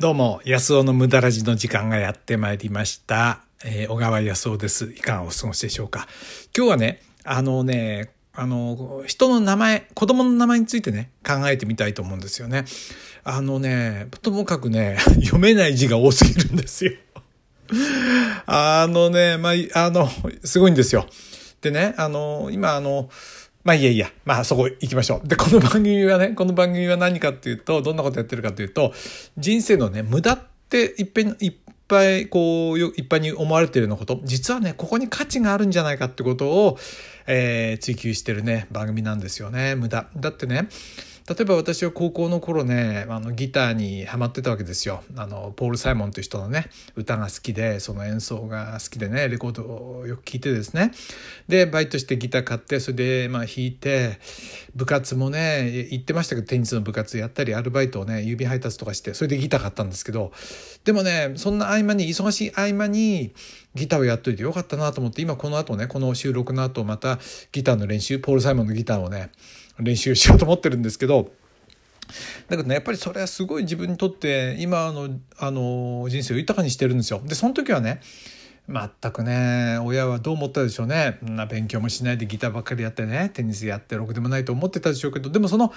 どうも、安尾の無駄ラジの時間がやってまいりました。えー、小川安尾です。いかがお過ごしでしょうか。今日はね、あのね、あの、人の名前、子供の名前についてね、考えてみたいと思うんですよね。あのね、ともかくね、読めない字が多すぎるんですよ。あのね、まあ、あの、すごいんですよ。でね、あの、今あの、まあいいやいや、まあそこ行きましょう。で、この番組はね、この番組は何かっていうと、どんなことやってるかというと、人生のね、無駄っていっぺん、いっぱいこう、いっぱいに思われてるようなこと、実はね、ここに価値があるんじゃないかってことを、えー、追求してるね、番組なんですよね、無駄。だってね、例えば私は高校の頃ねあのギターにハマってたわけですよ。あのポール・サイモンという人のね歌が好きでその演奏が好きでねレコードをよく聴いてですね。でバイトしてギター買ってそれでまあ弾いて部活もね行ってましたけどテニスの部活やったりアルバイトをね郵便配達とかしてそれでギター買ったんですけどでもねそんな合間に忙しい合間にギターをやっといてよかったなと思って今この後ねこの収録の後またギターの練習ポール・サイモンのギターをね練習しようと思ってるんですけどだけどねやっぱりそれはすごい自分にとって今のあの人生を豊かにしてるんですよ。でその時はね全くね親はどう思ったでしょうね。な勉強もしないでギターばっかりやってねテニスやってろくでもないと思ってたでしょうけどでもその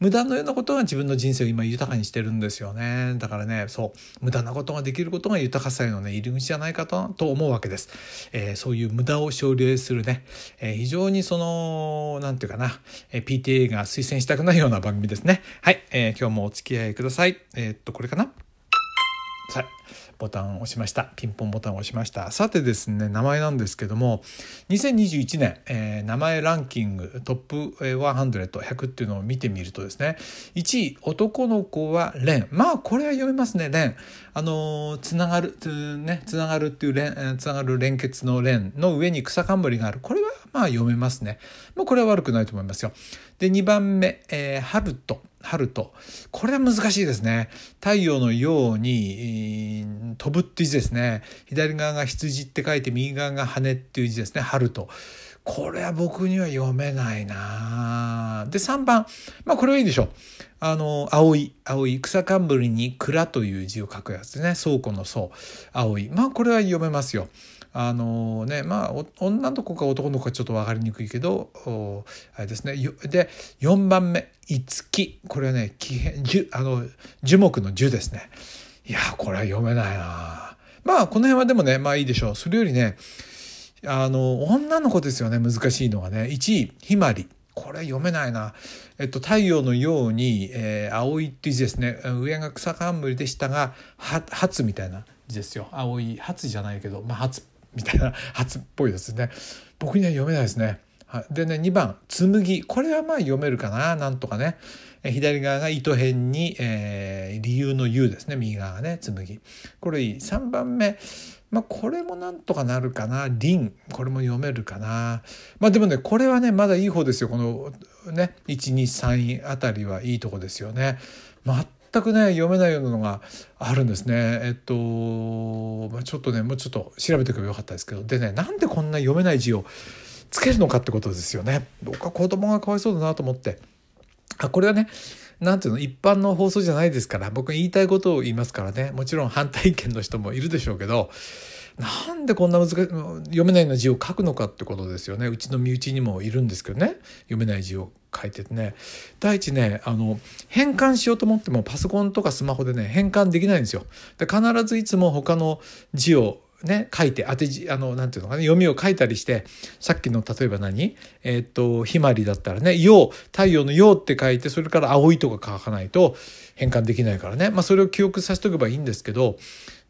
無駄のようなことが自分の人生を今豊かにしてるんですよね。だからねそう無駄なことができることが豊かさへのね入り口じゃないかとと思うわけです、えー、そういう無駄を奨励するね、えー、非常にその何て言うかな、えー、PTA が推薦したくないような番組ですね。はい、えー、今日もお付き合いください。えー、っとこれかな。はいボタンを押しました。ピンポンボタンを押しました。さてですね名前なんですけども2021年、えー、名前ランキングトップ100100っていうのを見てみるとですね1位男の子はレン。まあこれは読めますねレン。あのつながるねつながるっていう連つながる連結の連の上に草冠がある。これはまあ読めますね。もうこれは悪くないと思いますよ。で2番目、えー、ハルト。春と。これは難しいですね。太陽のように、飛ぶっていう字ですね。左側が羊って書いて、右側が羽っていう字ですね。春と。これは僕には読めないなで、3番。まあこれはいいでしょう。あの、青い、青い、草冠に蔵という字を書くやつね。倉庫の倉。青い。まあこれは読めますよ。あのねまあ女の子か男の子かちょっと分かりにくいけどあれですねで4番目「いつき」これはね樹あの樹木の樹ですねいやこれは読めないなまあこの辺はでもねまあいいでしょうそれよりねあの女の子ですよね難しいのがね1位ひまりこれ読めないな。えっと、太陽のように、えー、青いっていう字ですね。上が草冠で下が、は、初みたいな字ですよ。青い、初じゃないけど、まあ、初みたいな初っぽいですね。僕には読めないですね。でね2番「紬」これはまあ読めるかな。なんとかね。左側が糸辺に、えー、理由の「U」ですね。右側がね紬。これいい。3番目。まあこれもなんとかなるかな「凛」これも読めるかな。まあでもねこれはねまだいい方ですよ。このね123あたりはいいとこですよね。全くね読めないようなのがあるんですね。えっと、まあ、ちょっとねもうちょっと調べておけばよかったですけどでねなんでこんな読めない字をつけるのかってことですよね。僕は子供がかわいそうだなと思ってあこれはねなんていうの一般の放送じゃないですから僕言いたいことを言いますからねもちろん反対意見の人もいるでしょうけどなんでこんな難しい読めないような字を書くのかってことですよね。うちの身内にもいるんですけどね。読めない字を書いててね。第一ねあの変換しようと思ってもパソコンとかスマホでね変換できないんですよ。で必ずいつも他の字をね、書いて当て字あのなんていうのかな読みを書いたりしてさっきの例えば何？えっ、とひまりだったらね「陽」太陽の「陽」って書いてそれから「青い」とか書かないと変換できないからね、まあ、それを記憶させておけばいいんですけど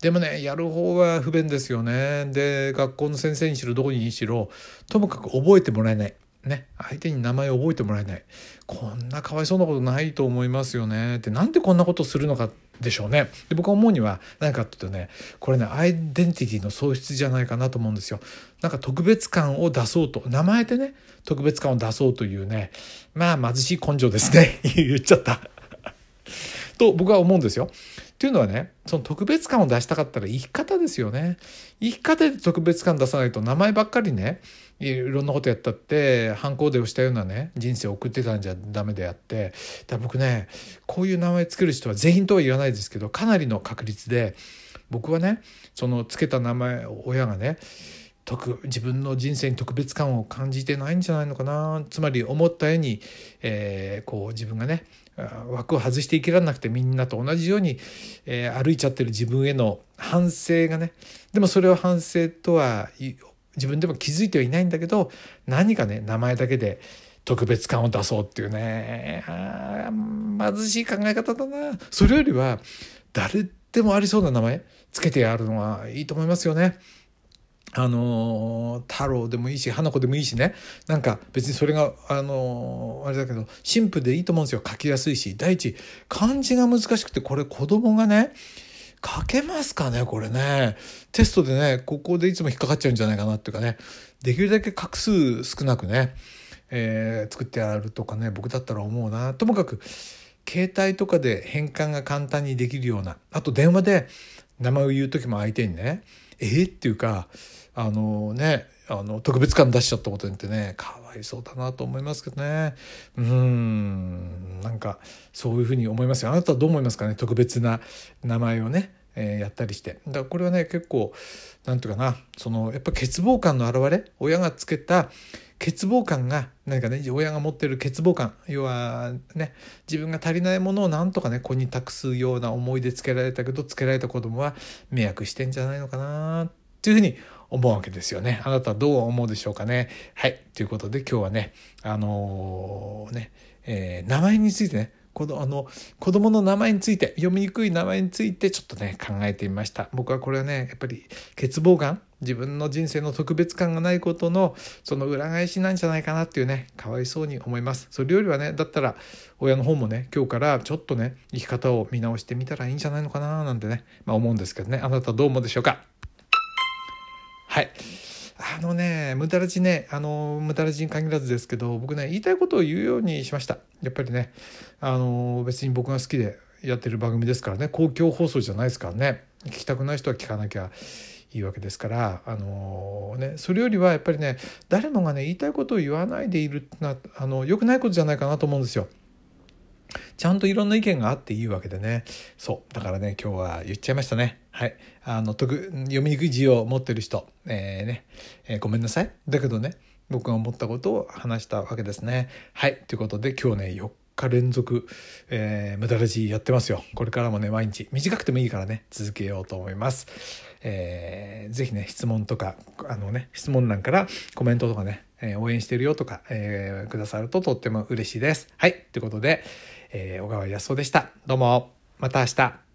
でもねやる方は不便ですよね。で学校の先生にしろどこにしろともかく覚えてもらえない。ね、相手に名前を覚えてもらえない。こんなかわいそうなことないと思いますよね。ってなんでこんなことするのかでしょうね。で僕は思うには何かっていうとねこれねアイデンティティの喪失じゃないかなと思うんですよ。なんか特別感を出そうと名前でね特別感を出そうというねまあ貧しい根性ですね。言っちゃった。と僕は思うんですよ。っていうのはねその特別感を出したかったら生き方ですよね。生き方で特別感出さないと名前ばっかりねいろんなことやったって反抗でをしたようなね人生を送ってたんじゃダメであって。だ僕ねこういう名前つける人は全員とは言わないですけどかなりの確率で僕はねそのつけた名前親がね特自分の人生に特別感を感じてないんじゃないのかな。つまり思ったように、えー、こう自分がね枠を外していけられなくてみんなと同じように、えー、歩いちゃってる自分への反省がね。でもそれは反省とは自分でも気づいてはいないんだけど何かね名前だけで特別感を出そうっていうね。貧しい考え方だな。それよりは誰でもありそうな名前つけてやるのはいいと思いますよね。あの太郎でもいいし花子でもいいしね。なんか別にそれがあのあれだけど神父でいいと思うんですよ。書きやすいし。第一漢字が難しくてこれ子供がね書けますかねこれね。テストでねここでいつも引っかかっちゃうんじゃないかなっていうかね。できるだけ画数少なくね、えー、作ってあるとかね僕だったら思うな。ともかく携帯とかで変換が簡単にできるような。あと電話で名前を言う時も相手にねえー、っていうかあのねあの特別感出しちゃったことによってねかわいそうだなと思いますけどね。うん。なんかそういうふうに思いますよ。あなたはどう思いますかね？特別な名前をね、えー、やったりして。だからこれはね結構なんていうかな。そのやっぱ欠乏感の表れ？親がつけた欠乏感が何かね親が持ってる欠乏感。要はね自分が足りないものをなんとかね子に託すような思いでつけられたけどつけられた子供は迷惑してんじゃないのかなっていうふうに思うわけですよね。あなたはどう思うでしょうかね。はい。ということで今日はね、あのー、ね、えー、名前についてね、子供の子供の名前について読みにくい名前についてちょっとね考えてみました僕はこれはねやっぱり欠乏感自分の人生の特別感がないことのその裏返しなんじゃないかなっていうねかわいそうに思いますそれよりはねだったら親の方もね今日からちょっとね生き方を見直してみたらいいんじゃないのかななんてね、まあ、思うんですけどねあなたどう思うでしょうか？はい。あのね、無駄ラジね、あの、無駄ラジに限らずですけど、僕ね、言いたいことを言うようにしました。やっぱりね、あの、別に僕が好きでやってる番組ですからね、公共放送じゃないですからね、聞きたくない人は聞かなきゃいいわけですから、あのね、それよりはやっぱりね、誰もがね、言いたいことを言わないでいるな、あの、良くないことじゃないかなと思うんですよ。ちゃんといろんな意見があっていいわけでね。そう。だからね、今日は言っちゃいましたね。はい。あの、読みにくい字を持ってる人、えー、ね、えー、ごめんなさい。だけどね、僕が思ったことを話したわけですね。はい。ということで、今日ね、4日連続、えー、無駄ラジやってますよ。これからもね、毎日、短くてもいいからね、続けようと思います。えー、ぜひね、質問とか、あのね、質問欄からコメントとかね、えー、応援してるよとか、えー、くださるととっても嬉しいです。はい。ということで、えー、小川康夫でした。どうも、また明日。